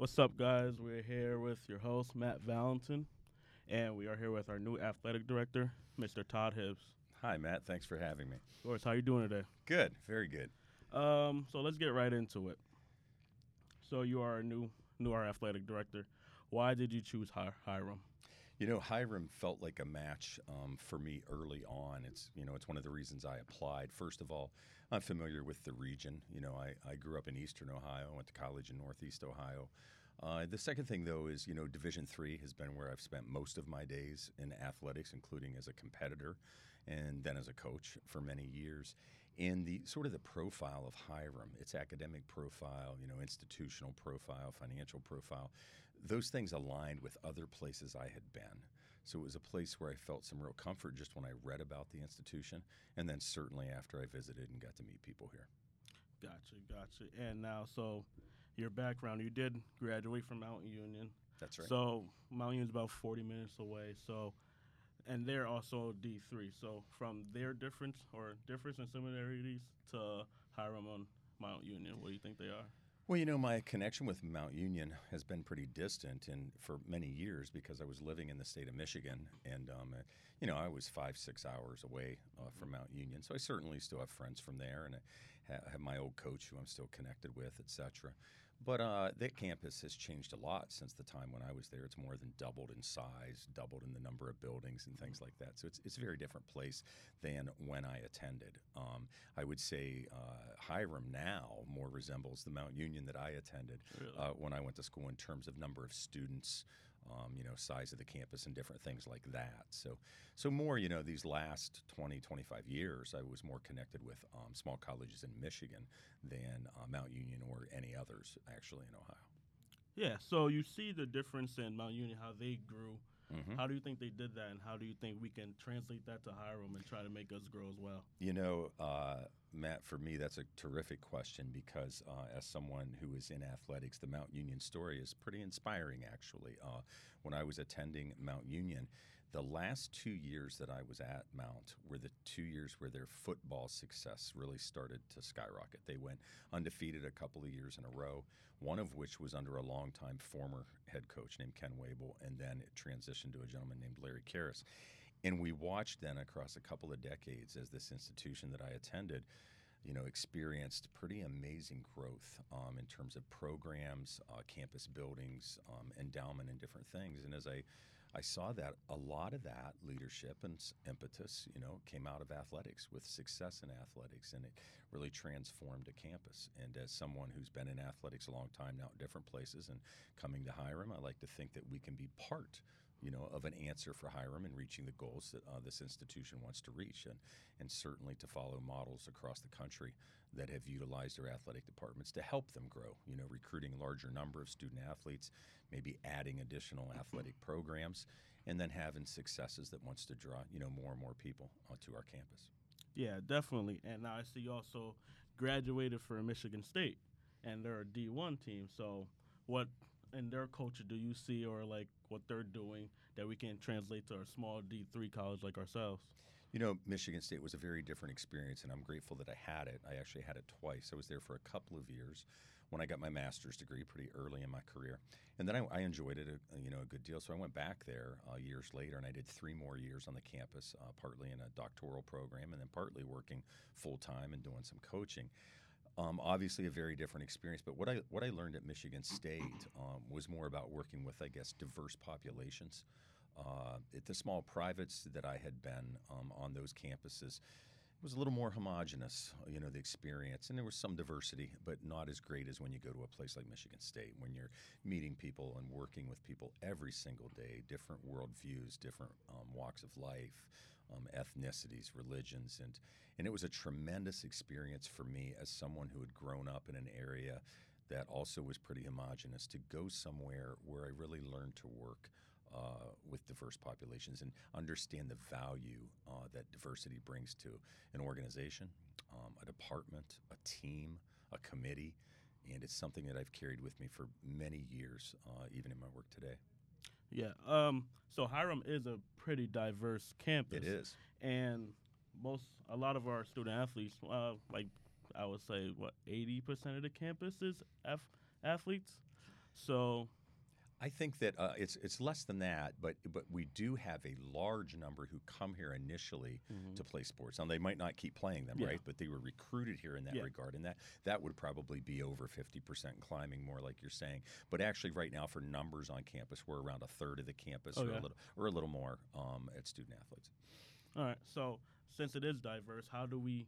What's up, guys? We're here with your host, Matt Valentin, and we are here with our new athletic director, Mr. Todd Hibbs. Hi, Matt. Thanks for having me. Of course, how you doing today? Good. Very good. Um, so let's get right into it. So you are a new new our athletic director. Why did you choose Hi- Hiram? You know, Hiram felt like a match um, for me early on. It's you know, it's one of the reasons I applied. First of all, I'm familiar with the region. You know, I, I grew up in Eastern Ohio. I went to college in Northeast Ohio. Uh, the second thing, though, is you know Division three has been where I've spent most of my days in athletics, including as a competitor, and then as a coach for many years. And the sort of the profile of Hiram, its academic profile, you know, institutional profile, financial profile, those things aligned with other places I had been. So it was a place where I felt some real comfort just when I read about the institution, and then certainly after I visited and got to meet people here. Gotcha, gotcha. And now, so your background, you did graduate from Mount Union. That's right. So Mount Union's about 40 minutes away. So, and they're also D3. So from their difference or difference and similarities to Hiram on Mount Union, what do you think they are? Well, you know, my connection with Mount Union has been pretty distant, and for many years because I was living in the state of Michigan, and um, uh, you know, I was five, six hours away uh, from Mount Union, so I certainly still have friends from there, and I have my old coach who I'm still connected with, etc. But uh, that campus has changed a lot since the time when I was there. It's more than doubled in size, doubled in the number of buildings and things like that. So it's, it's a very different place than when I attended. Um, I would say uh, Hiram now more resembles the Mount Union that I attended Really? uh, when I went to school in terms of number of students. Um, you know, size of the campus and different things like that. So, so more, you know, these last 20, 25 years, I was more connected with um, small colleges in Michigan than uh, Mount Union or any others actually in Ohio. Yeah. So you see the difference in Mount Union, how they grew. Mhm. How do you think they did that, and how do you think we can translate that to Hiram and try to make us grow as well? You know, uh, Matt, for me, that's a terrific question because uh, as someone who is in athletics, the Mount Union story is pretty inspiring, actually. Uh, when I was attending Mount Union, the last two years that I was at Mount were the two years where their football success really started to skyrocket. They went undefeated a couple of years in a row, one of which was under a longtime former head coach named Ken Wable, and then it transitioned to a gentleman named Larry Kehres. And we watched then across a couple of decades as this institution that I attended, you know, experienced pretty amazing growth um, in terms of programs, uh, campus buildings, um, endowment, and different things. And as I I saw that a lot of that leadership and impetus, you know, came out of athletics with success in athletics, and it really transformed a campus. And as someone who's been in athletics a long time now at different places and coming to Hiram, I like to think that we can be part, you know, of an answer for Hiram and reaching the goals that uh, this institution wants to reach, and and certainly to follow models across the country that have utilized their athletic departments to help them grow. You know, recruiting a larger number of student athletes, maybe adding additional athletic programs, and then having successes that wants to draw you know more and more people uh, to our campus. Yeah, definitely. And now I see you also graduated for Michigan State, and they're a D1 team. So, what in their culture do you see, or like what they're doing, that we can translate to a small D3 college like ourselves? You know, Michigan State was a very different experience, and I'm grateful that I had it. I actually had it twice. I was there for a couple of years when I got my master's degree pretty early in my career, and then I, I enjoyed it, a, you know, a good deal. So I went back there uh, years later, and I did three more years on the campus, uh, partly in a doctoral program, and then partly working full time and doing some coaching. Um, obviously, a very different experience. But what I what I learned at Michigan State um, was more about working with, I guess, diverse populations. Uh, at the small privates that I had been um, on those campuses, it was a little more homogenous, you know, the experience, and there was some diversity, but not as great as when you go to a place like Michigan State, when you're meeting people and working with people every single day, different worldviews, different um, walks of life, um, ethnicities, religions, and and it was a tremendous experience for me as someone who had grown up in an area that also was pretty homogenous to go somewhere where I really learned to work uh, with diverse populations and understand the value uh, that diversity brings to an organization, um, a department, a team, a committee. And it's something that I've carried with me for many years, uh, even in my work today. Yeah. Um. So Hiram is a pretty diverse campus. It is. and most a lot of our student athletes, uh, like I would say, what eighty percent of the campus is athletes. So I think that uh, it's it's less than that, but but we do have a large number who come here initially mhm. to play sports. Now they might not keep playing them, Yeah. right? But they were recruited here in that Yeah. regard, and that that would probably be over fifty percent climbing, more like you're saying. But actually, right now for numbers on campus, we're around a third of the campus, Oh, or yeah. a little or a little more um, at student athletes. all right. So since it is diverse, how do we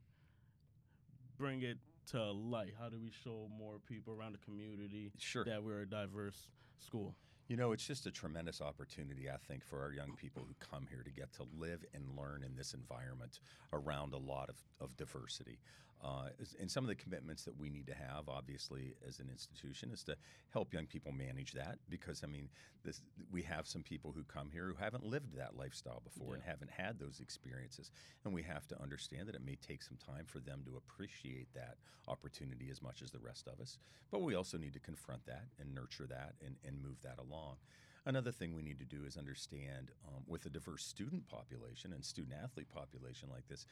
bring it to light? How do we show more people around the community Sure. that we're a diverse school? You know, it's just a tremendous opportunity, I think, for our young people who come here to get to live and learn in this environment around a lot of, of diversity. Uh, and some of the commitments that we need to have, obviously, as an institution, is to help young people manage that. Because, I mean, this, we have some people who come here who haven't lived that lifestyle before and haven't had those experiences. And we have to understand that it may take some time for them to appreciate that opportunity as much as the rest of us. But we also need to confront that and nurture that and, and move that along. Another thing we need to do is understand um, with a diverse student population and student athlete population like this,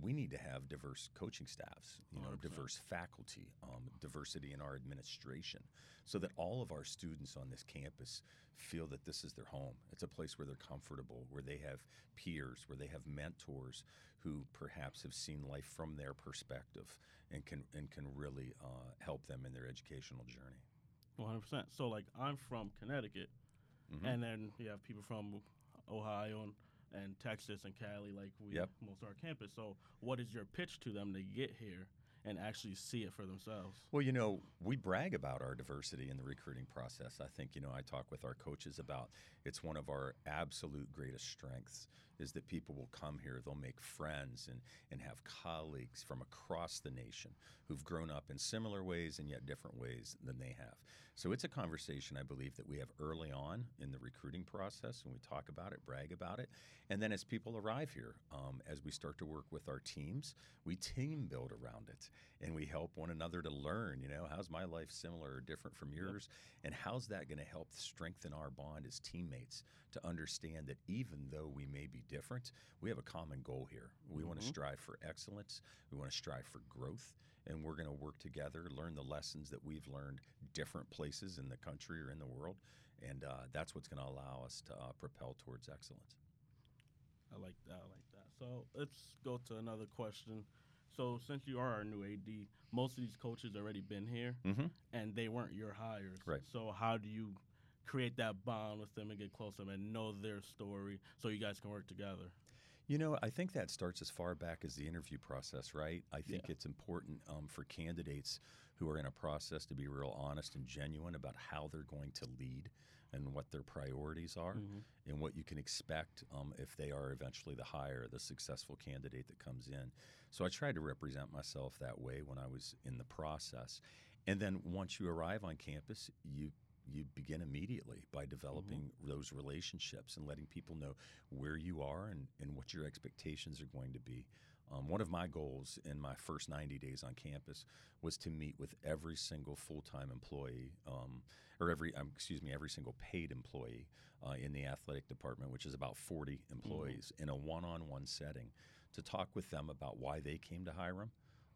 we need to have diverse coaching staffs, you know, 100%. diverse faculty, um, diversity in our administration, so that all of our students on this campus feel that this is their home. It's a place where they're comfortable, where they have peers, where they have mentors who perhaps have seen life from their perspective and can and can really uh, help them in their educational journey. One hundred percent. So like I'm from Connecticut, Mhm. and then you have people from Ohio and, and Texas and Cali, like we Yep. most of our campus. So what is your pitch to them to get here and actually see it for themselves? Well, you know, we brag about our diversity in the recruiting process. I think, you know, I talk with our coaches about it's one of our absolute greatest strengths is that people will come here, they'll make friends and, and have colleagues from across the nation who've grown up in similar ways and yet different ways than they have. So it's a conversation I believe that we have early on in the recruiting process and we talk about it, brag about it. And then as people arrive here, um, as we start to work with our teams, we team build around it and we help one another to learn, you know, how's my life similar or different from yours? And how's that going to help strengthen our bond as teammates to understand that even though we may be different, we have a common goal here. We want to strive for excellence, we want to strive for growth, and we're going to work together, learn the lessons that we've learned different places in the country or in the world. And uh, that's what's going to allow us to uh, propel towards excellence. I like that. I like that. So let's go to another question. So since you are our new AD, most of these coaches already been here, Mm-hmm. and they weren't your hires. Right. So how do you create that bond with them and get close to them and know their story so you guys can work together? You know, I think that starts as far back as the interview process, right? I think Yeah. it's important um, for candidates who are in a process to be real honest and genuine about how they're going to lead and what their priorities are Mhm. and what you can expect um, if they are eventually the hire, the successful candidate that comes in. So I tried to represent myself that way when I was in the process. And then once you arrive on campus, you you begin immediately by developing those relationships and letting people know where you are and, and what your expectations are going to be. Um, one of my goals in my first 90 days on campus was to meet with every single full-time employee, um, or every, um, excuse me, every single paid employee uh, in the athletic department, which is about 40 employees, in a one-on-one setting, to talk with them about why they came to Hiram,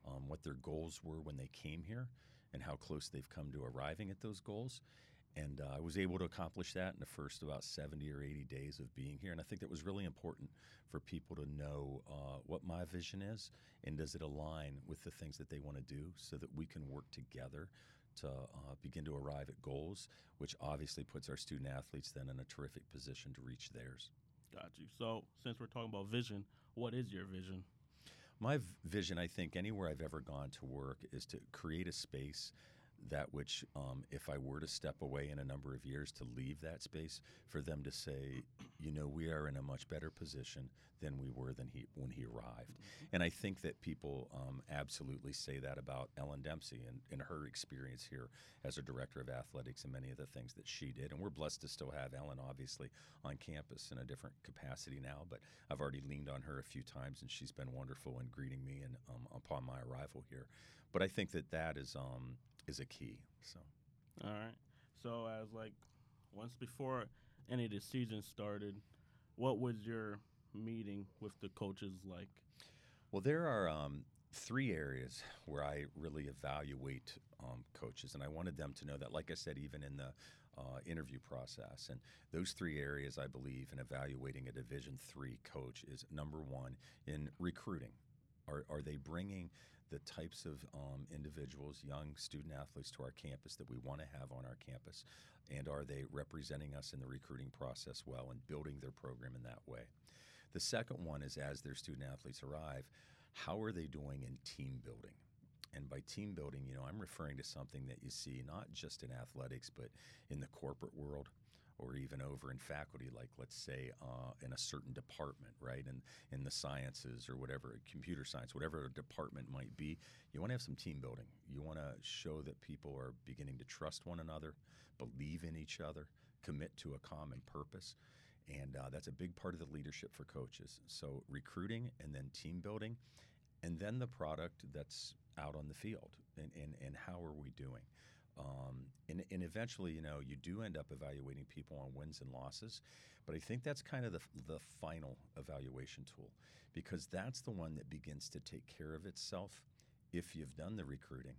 um, what their goals were when they came here, and how close they've come to arriving at those goals. And uh, I was able to accomplish that in the first about 70 or 80 days of being here. And I think that was really important for people to know uh, what my vision is and does it align with the things that they want to do so that we can work together to uh, begin to arrive at goals, which obviously puts our student athletes then in a terrific position to reach theirs. Got you. So since we're talking about vision, what is your vision? My v- vision, I think, anywhere I've ever gone to work is to create a space that which, um, if I were to step away in a number of years to leave that space, for them to say, you know, we are in a much better position than we were than he when he arrived. And I think that people um, absolutely say that about Ellen Dempsey and, and her experience here as a director of athletics and many of the things that she did. And we're blessed to still have Ellen, obviously, on campus in a different capacity now. But I've already leaned on her a few times, and she's been wonderful in greeting me and um, upon my arrival here. But I think that that is um, is a key. So. All right. So as like once before any of the season started, what was your meeting with the coaches like? Well, there are um, three areas where I really evaluate um, coaches, and I wanted them to know that, like I said, even in the uh, interview process, and those three areas I believe in evaluating a Division three coach is number one in recruiting. Are, are they bringing the types of um, individuals, young student athletes to our campus that we want to have on our campus? And are they representing us in the recruiting process well and building their program in that way? The second one is as their student athletes arrive, how are they doing in team building? And by team building, you know, I'm referring to something that you see not just in athletics, but in the corporate world or even over in faculty, like let's say uh, in a certain department, right? In, in the sciences or whatever, computer science, whatever a department might be, you want to have some team building. You want to show that people are beginning to trust one another, believe in each other, commit to a common purpose. And uh, that's a big part of the leadership for coaches. So, recruiting and then team building, and then the product that's out on the field, and, and, and how are we doing? Um, and, and eventually, you know, you do end up evaluating people on wins and losses, but I think that's kind of the, the final evaluation tool because that's the one that begins to take care of itself if you've done the recruiting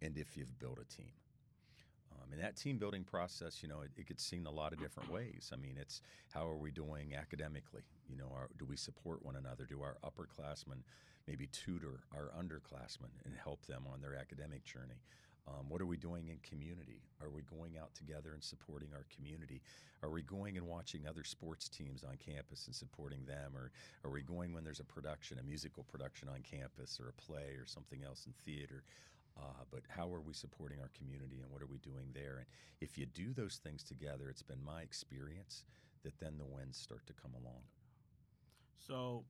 and if you've built a team. Um, and that team building process, you know, it, it, gets seen a lot of different ways. I mean, it's how are we doing academically? You know, are, do we support one another? Do our upperclassmen maybe tutor our underclassmen and help them on their academic journey? Um, what are we doing in community? Are we going out together and supporting our community? Are we going and watching other sports teams on campus and supporting them? Or are we going when there's a production, a musical production on campus, or a play, or something else in theater? Uh, but how are we supporting our community and what are we doing there? And if you do those things together, it's been my experience that then the wins start to come along. So,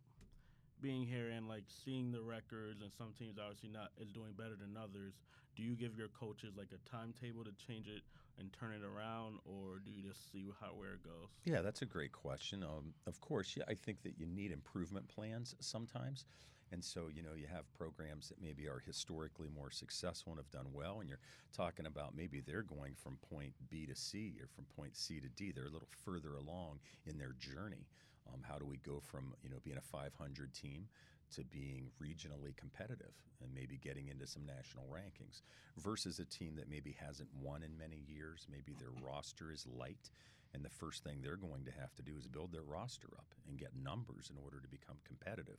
being here and like seeing the records, and some teams obviously not is doing better than others. Do you give your coaches like a timetable to change it and turn it around, or do you just see how where it goes? Yeah, that's a great question. Um, of course, yeah, I think that you need improvement plans sometimes. And so, you know, you have programs that maybe are historically more successful and have done well, and you're talking about maybe they're going from point B to C or from point C to D. They're a little further along in their journey. Um, how do we go from, you know, being a 500 team to being regionally competitive and maybe getting into some national rankings versus a team that maybe hasn't won in many years. Maybe their roster is light, and the first thing they're going to have to do is build their roster up and get numbers in order to become competitive.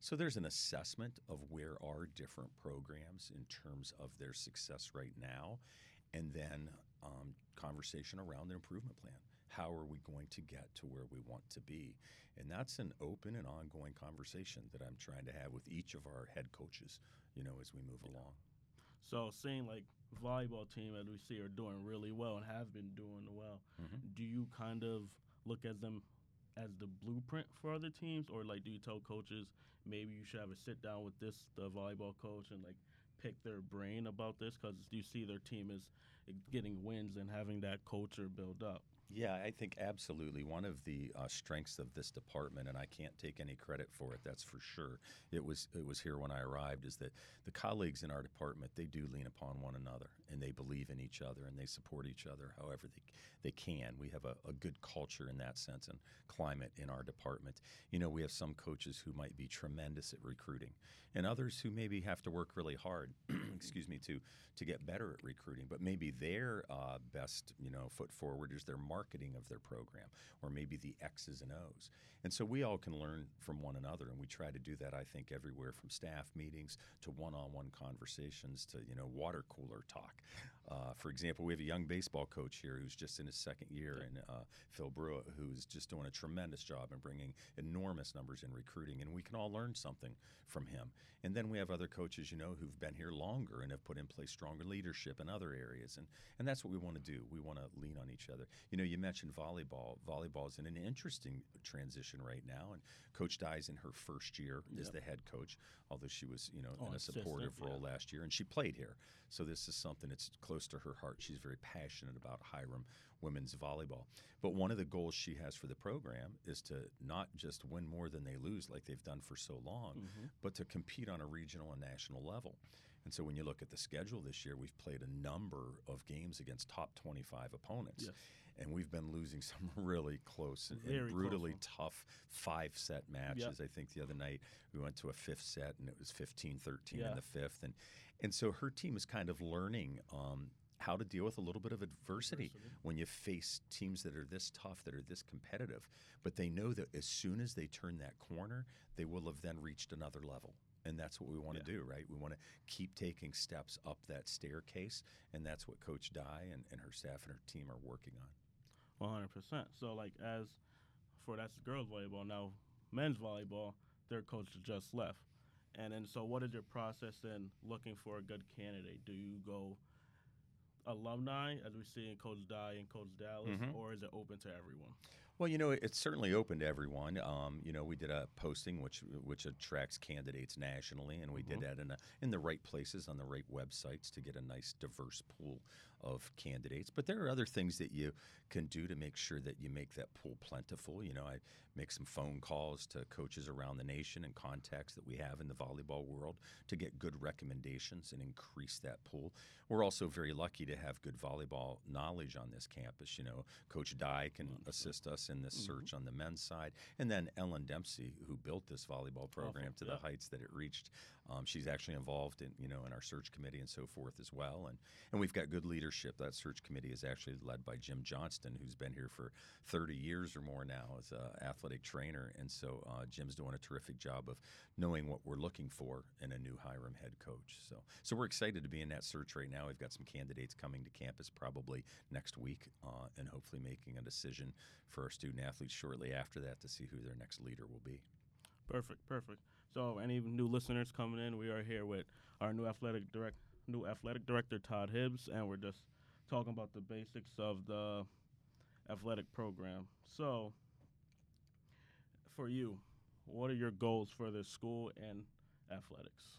So there's an assessment of where are different programs in terms of their success right now, and then um, conversation around an improvement plan. How are we going to get to where we want to be? And that's an open and ongoing conversation that I'm trying to have with each of our head coaches, you know, as we move along. So seeing like volleyball team as we see are doing really well and have been doing well, mm-hmm. do you kind of look at them as the blueprint for other teams, or like do you tell coaches maybe you should have a sit down with this the volleyball coach and like pick their brain about this because you see their team is getting wins and having that culture build up. Yeah, I think absolutely. One of the uh, strengths of this department, and I can't take any credit for it, that's for sure. It was it was here when I arrived. Is that the colleagues in our department? They do lean upon one another, and they believe in each other, and they support each other however they they can. We have a, a good culture in that sense and climate in our department. You know, we have some coaches who might be tremendous at recruiting, and others who maybe have to work really hard. excuse me to to get better at recruiting, but maybe their uh, best you know foot forward is their marketing of their program, or maybe the X's and O's. And so we all can learn from one another, and we try to do that. I think everywhere from staff meetings to one-on-one conversations to you know water cooler talk. Uh, for example, we have a young baseball coach here who's just in his second year, and uh, Phil Brewer, who's just doing a tremendous job and bringing enormous numbers in recruiting, and we can all learn something from him. And then we have other coaches, you know, who've been here longer and have put in place stronger leadership in other areas, and and that's what we want to do. We want to lean on each other. You know, you mentioned volleyball. Volleyball is in an interesting transition right now, and Coach Dye's in her first year yep. as the head coach, although she was, you know, oh, in a supportive role yeah. last year, and she played here. So this is something that's close to her heart. She's very passionate about Hiram women's volleyball. But one of the goals she has for the program is to not just win more than they lose, like they've done for so long, mm-hmm. but to compete on a regional and national level. And so when you look at the schedule this year, we've played a number of games against top 25 opponents. Yes. And we've been losing some really close and, and Very close brutally tough five set matches. I think the other night we went to a fifth set and it was 15 13 Yeah. in the fifth. And, and so her team is kind of learning um, how to deal with a little bit of adversity, Adversity. when you face teams that are this tough, that are this competitive. But they know that as soon as they turn that corner, they will have then reached another level. And that's what we want to do, right? We want to keep taking steps up that staircase. And that's what Coach Dye and, and her staff and her team are working on. One hundred percent. So like as for that's girls volleyball now, men's volleyball, their coach just left, and then so what is your process in looking for a good candidate? Do you go alumni as we see in Coach Dye and Coach Dallas, Mhm. or is it open to everyone? Well, you know, it's certainly open to everyone. Um, you know, we did a posting which which attracts candidates nationally, and we did that in a, in the right places on the right websites to get a nice diverse pool of candidates. But there are other things that you can do to make sure that you make that pool plentiful. You know, I make some phone calls to coaches around the nation and contacts that we have in the volleyball world to get good recommendations and increase that pool. We're also very lucky to have good volleyball knowledge on this campus. You know, Coach Dye can assist us in this search on the men's side, and then Ellen Dempsey, who built this volleyball program to the heights that it reached. Um, she's actually involved in you know in our search committee and so forth as well, and and we've got good leadership. That search committee is actually led by Jim Johnston, who's been here for 30 years or more now as an athletic trainer, and so uh, Jim's doing a terrific job of knowing what we're looking for in a new Hiram head coach. So so we're excited to be in that search right now. We've got some candidates coming to campus probably next week, uh, and hopefully making a decision for our student athletes shortly after that to see who their next leader will be. Perfect, perfect. So, any new listeners coming in, we are here with our new athletic direct, new athletic director Todd Hibbs, and we're just talking about the basics of the athletic program. So, for you, what are your goals for the school and athletics?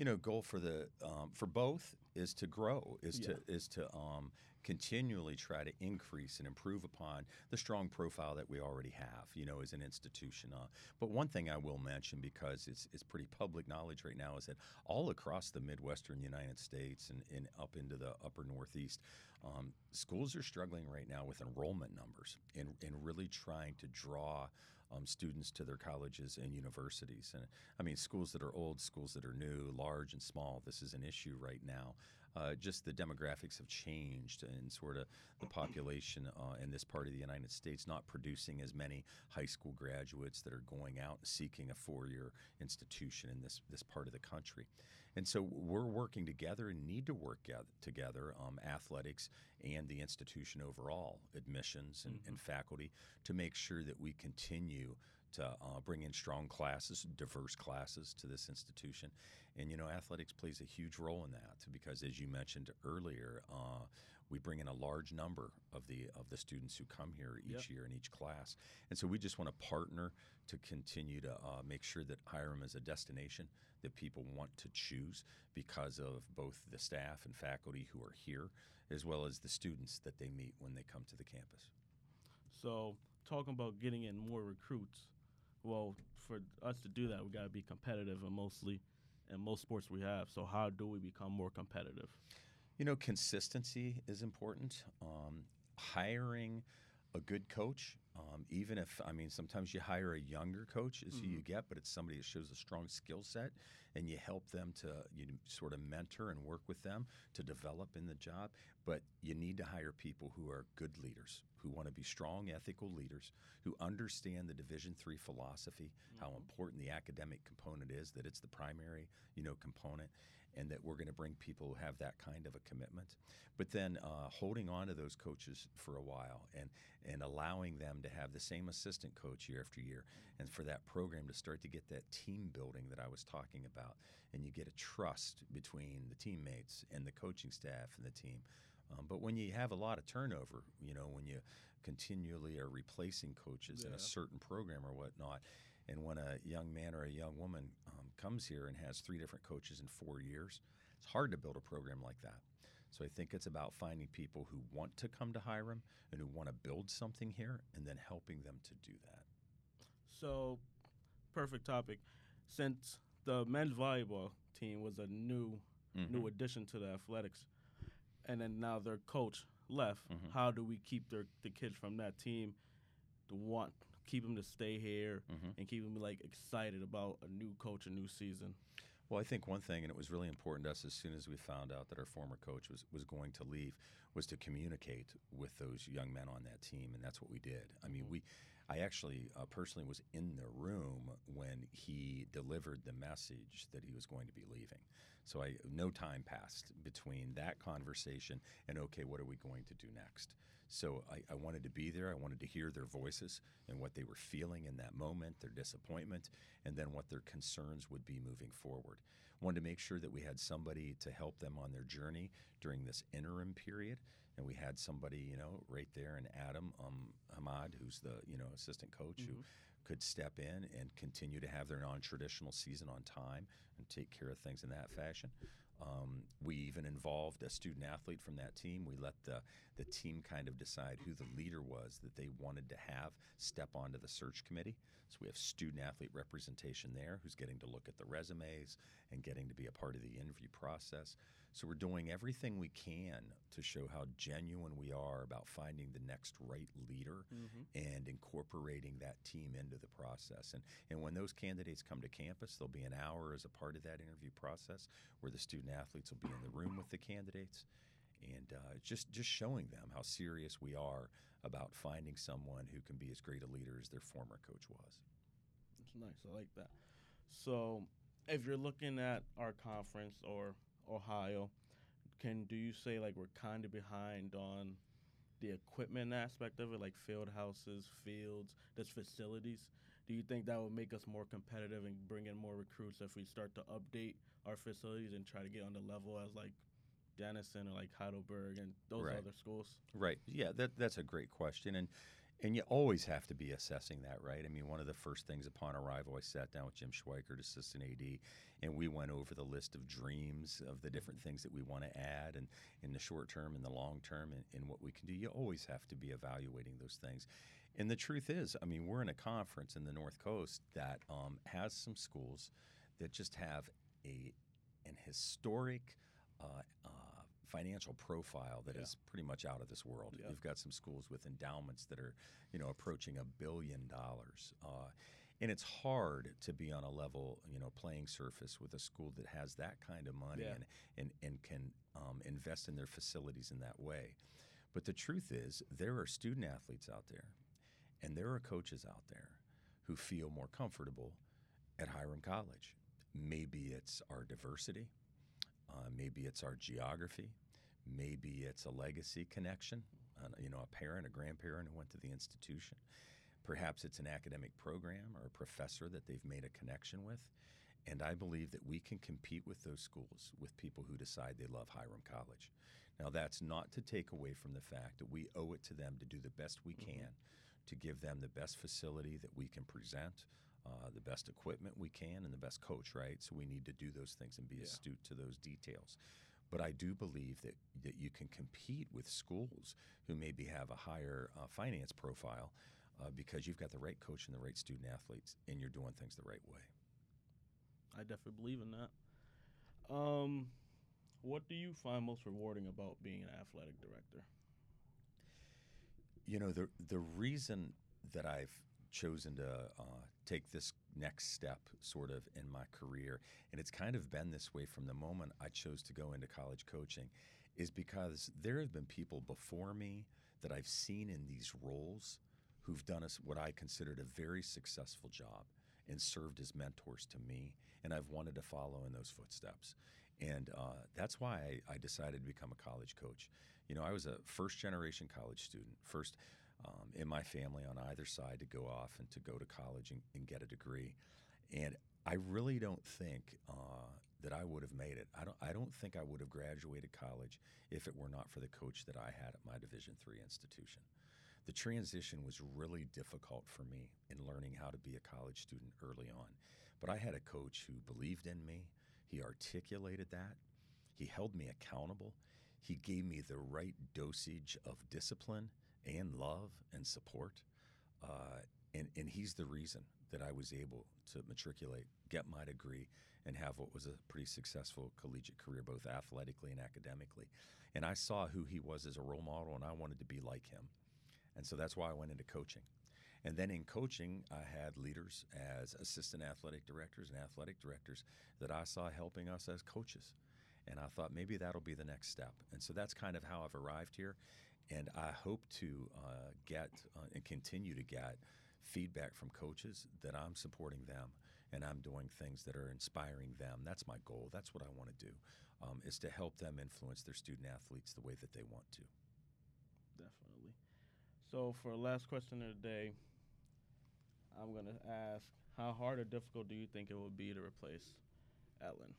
you know goal for the um, for both is to grow is to is to um, continually try to increase and improve upon the strong profile that we already have you know as an institution uh, but one thing I will mention because it's it's pretty public knowledge right now is that all across the midwestern United States and, and up into the upper northeast um, schools are struggling right now with enrollment numbers and, and really trying to draw um, students to their colleges and universities. And I mean, schools that are old, schools that are new, large and small, this is an issue right now. Uh, just the demographics have changed and sort of the population uh, in this part of the United States not producing as many high school graduates that are going out seeking a four-year institution in this this part of the country. And so we're working together and need to work together, um, athletics and the institution overall, admissions and, and faculty, to make sure that we continue to uh, bring in strong classes, diverse classes to this institution. And, you know, athletics plays a huge role in that because, as you mentioned earlier, uh, we bring in a large number of the of the students who come here each year in each class, and so we just want to partner to continue to uh, make sure that Hiram is a destination that people want to choose because of both the staff and faculty who are here, as well as the students that they meet when they come to the campus. So, talking about getting in more recruits, well, for us to do that, we got to be competitive, and mostly, in most sports we have. So, how do we become more competitive? You know, consistency is important. Um, hiring a good coach, um, even if, I mean, sometimes you hire a younger coach, is who you get, but it's somebody that shows a strong skill set and you help them to, you know, sort of mentor and work with them to develop in the job. But you need to hire people who are good leaders, who want to be strong, ethical leaders, who understand the Division three philosophy, how important the academic component is, that it's the primary, you know, component and that we're going to bring people who have that kind of a commitment. But then uh, holding on to those coaches for a while and and allowing them to have the same assistant coach year after year, and for that program to start to get that team building that I was talking about, and you get a trust between the teammates and the coaching staff and the team. Um, but when you have a lot of turnover, you know, when you continually are replacing coaches in a certain program or whatnot, and when a young man or a young woman um, comes here and has three different coaches in four years, it's hard to build a program like that. So I think it's about finding people who want to come to Hiram and who want to build something here and then helping them to do that. So, perfect topic. Since the men's volleyball team was a new new addition to the athletics, and then now their coach left. Mhm. How do we keep their the kids from that team to want keep them to stay here Mhm. and keep them like excited about a new coach, a new season? Well, I think one thing, and it was really important to us as soon as we found out that our former coach was, was going to leave, was to communicate with those young men on that team, and that's what we did. I mean, Mhm. we, I actually uh, personally was in the room when he delivered the message that he was going to be leaving. So I, no time passed between that conversation and okay, what are we going to do next? So I, I wanted to be there. I wanted to hear their voices and what they were feeling in that moment, their disappointment, and then what their concerns would be moving forward. Wanted to make sure that we had somebody to help them on their journey during this interim period, and we had somebody, you know, right there in Adam um, Ahmad, who's the you know assistant coach, who Mhm. could step in and continue to have their non-traditional season on time and take care of things in that fashion. Um, we even involved a student athlete from that team. We let the the team kind of decide who the leader was that they wanted to have step onto the search committee. So we have student athlete representation there who's getting to look at the resumes and getting to be a part of the interview process. So we're doing everything we can to show how genuine we are about finding the next right leader Mm-hmm. and incorporating that team into the process. And, and when those candidates come to campus, there'll be an hour as a part of that interview process where the student athletes will be in the room with the candidates and uh, just, just showing them how serious we are about finding someone who can be as great a leader as their former coach was. It's nice. I like that. So, if you're looking at our conference or Ohio, can do you say like we're kind of behind on the equipment aspect of it, like field houses, fields, just facilities? Do you think that would make us more competitive and bring in more recruits if we start to update our facilities and try to get on the level as like Denison or like Heidelberg and those Right. other schools? Right. Yeah, that that's a great question, and and you always have to be assessing that, right? I mean, one of the first things upon arrival, I sat down with Jim Schweikert, assistant AD, and we went over the list of dreams of the different things that we want to add, and in the short term, and the long term, and, and what we can do. You always have to be evaluating those things. And the truth is, I mean, we're in a conference in the North Coast that um, has some schools that just have a an historic. Uh, uh, financial profile that is Yeah. pretty much out of this world. Yeah. You've got some schools with endowments that are, you know, approaching a billion dollars. Uh, and it's hard to be on a level, you know, playing surface with a school that has that kind of money Yeah. and, and, and can um, invest in their facilities in that way. But the truth is, there are student athletes out there and there are coaches out there who feel more comfortable at Hiram College. Maybe it's our diversity, uh, maybe it's our geography, maybe it's a legacy connection, uh, you know, a parent, a grandparent who went to the institution. Perhaps it's an academic program or a professor that they've made a connection with. And I believe that we can compete with those schools with people who decide they love Hiram College. Now, that's not to take away from the fact that we owe it to them to do the best we Mhm. can to give them the best facility that we can present, uh, the best equipment we can, and the best coach, right? So we need to do those things and be Yeah. astute to those details. But I do believe that, that you can compete with schools who maybe have a higher uh, finance profile uh, because you've got the right coach and the right student athletes and you're doing things the right way. I definitely believe in that. Um, what do you find most rewarding about being an athletic director? You know, the the reason that I've chosen to uh, take this next step, sort of in my career, and it's kind of been this way from the moment I chose to go into college coaching, is because there have been people before me that I've seen in these roles who've done us what I considered a very successful job and served as mentors to me, and I've wanted to follow in those footsteps. And uh, that's why I, I decided to become a college coach. You know, I was a first generation college student, first um, in my family on either side to go off and to go to college and, and get a degree. And I really don't think uh, that I would have made it. I don't. I don't think I would have graduated college if it were not for the coach that I had at my Division three institution. The transition was really difficult for me in learning how to be a college student early on. But I had a coach who believed in me. He articulated that. He held me accountable. He gave me the right dosage of discipline and love and support. Uh, and, and he's the reason that I was able to matriculate, get my degree, and have what was a pretty successful collegiate career, both athletically and academically. And I saw who he was as a role model, and I wanted to be like him. And so that's why I went into coaching. And then in coaching, I had leaders as assistant athletic directors and athletic directors that I saw helping us as coaches. And I thought maybe that'll be the next step. And so that's kind of how I've arrived here. And I hope to uh, get uh, and continue to get feedback from coaches that I'm supporting them and I'm doing things that are inspiring them. That's my goal. That's what I want to do, um, is to help them influence their student athletes the way that they want to. Definitely. So for last question of the day, I'm gonna ask, how hard or difficult do you think it would be to replace Ellen?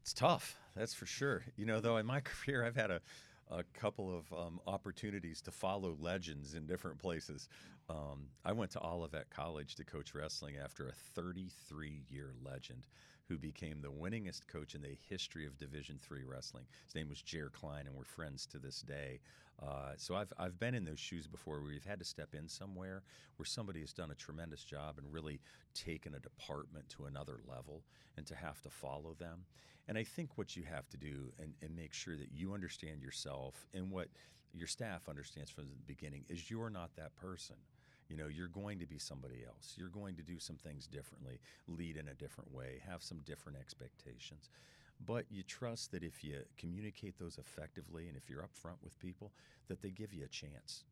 It's tough, that's for sure. You know, though, in my career, I've had a, a couple of um, opportunities to follow legends in different places. Um, I went to Olivet College to coach wrestling after a 33 year legend who became the winningest coach in the history of Division three wrestling. His name was Jer Klein, and we're friends to this day. Uh, so I've, I've been in those shoes before where you've had to step in somewhere where somebody has done a tremendous job and really taken a department to another level and to have to follow them. And I think what you have to do and, and make sure that you understand yourself and what your staff understands from the beginning is you're not that person. You know, you're going to be somebody else. You're going to do some things differently, lead in a different way, have some different expectations. But you trust that if you communicate those effectively and if you're upfront with people, that they give you a chance.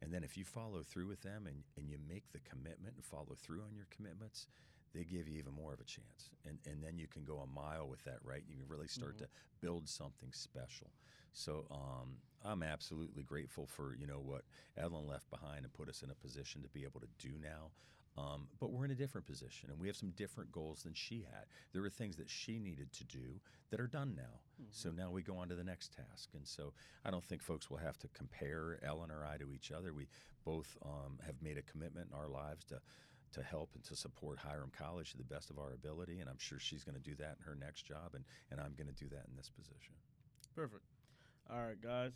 And then if you follow through with them and, and you make the commitment and follow through on your commitments, they give you even more of a chance. And, and then you can go a mile with that, right? You can really start mm-hmm. to build something special. So um, I'm absolutely grateful for, you know, what Ellen left behind and put us in a position to be able to do now. Um, but we're in a different position and we have some different goals than she had. There were things that she needed to do that are done now. Mm-hmm. So now we go on to the next task. And so I don't think folks will have to compare Ellen or I to each other. We both um, have made a commitment in our lives to to help and to support Hiram College to the best of our ability. And I'm sure she's going to do that in her next job, and, and I'm going to do that in this position. Perfect. All right, guys.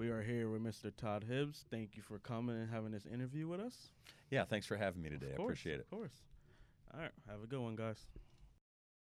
We are here with Mr. Todd Hibbs. Thank you for coming and having this interview with us. Yeah, thanks for having me today. Course, I appreciate it. Of course. All right. Have a good one, guys.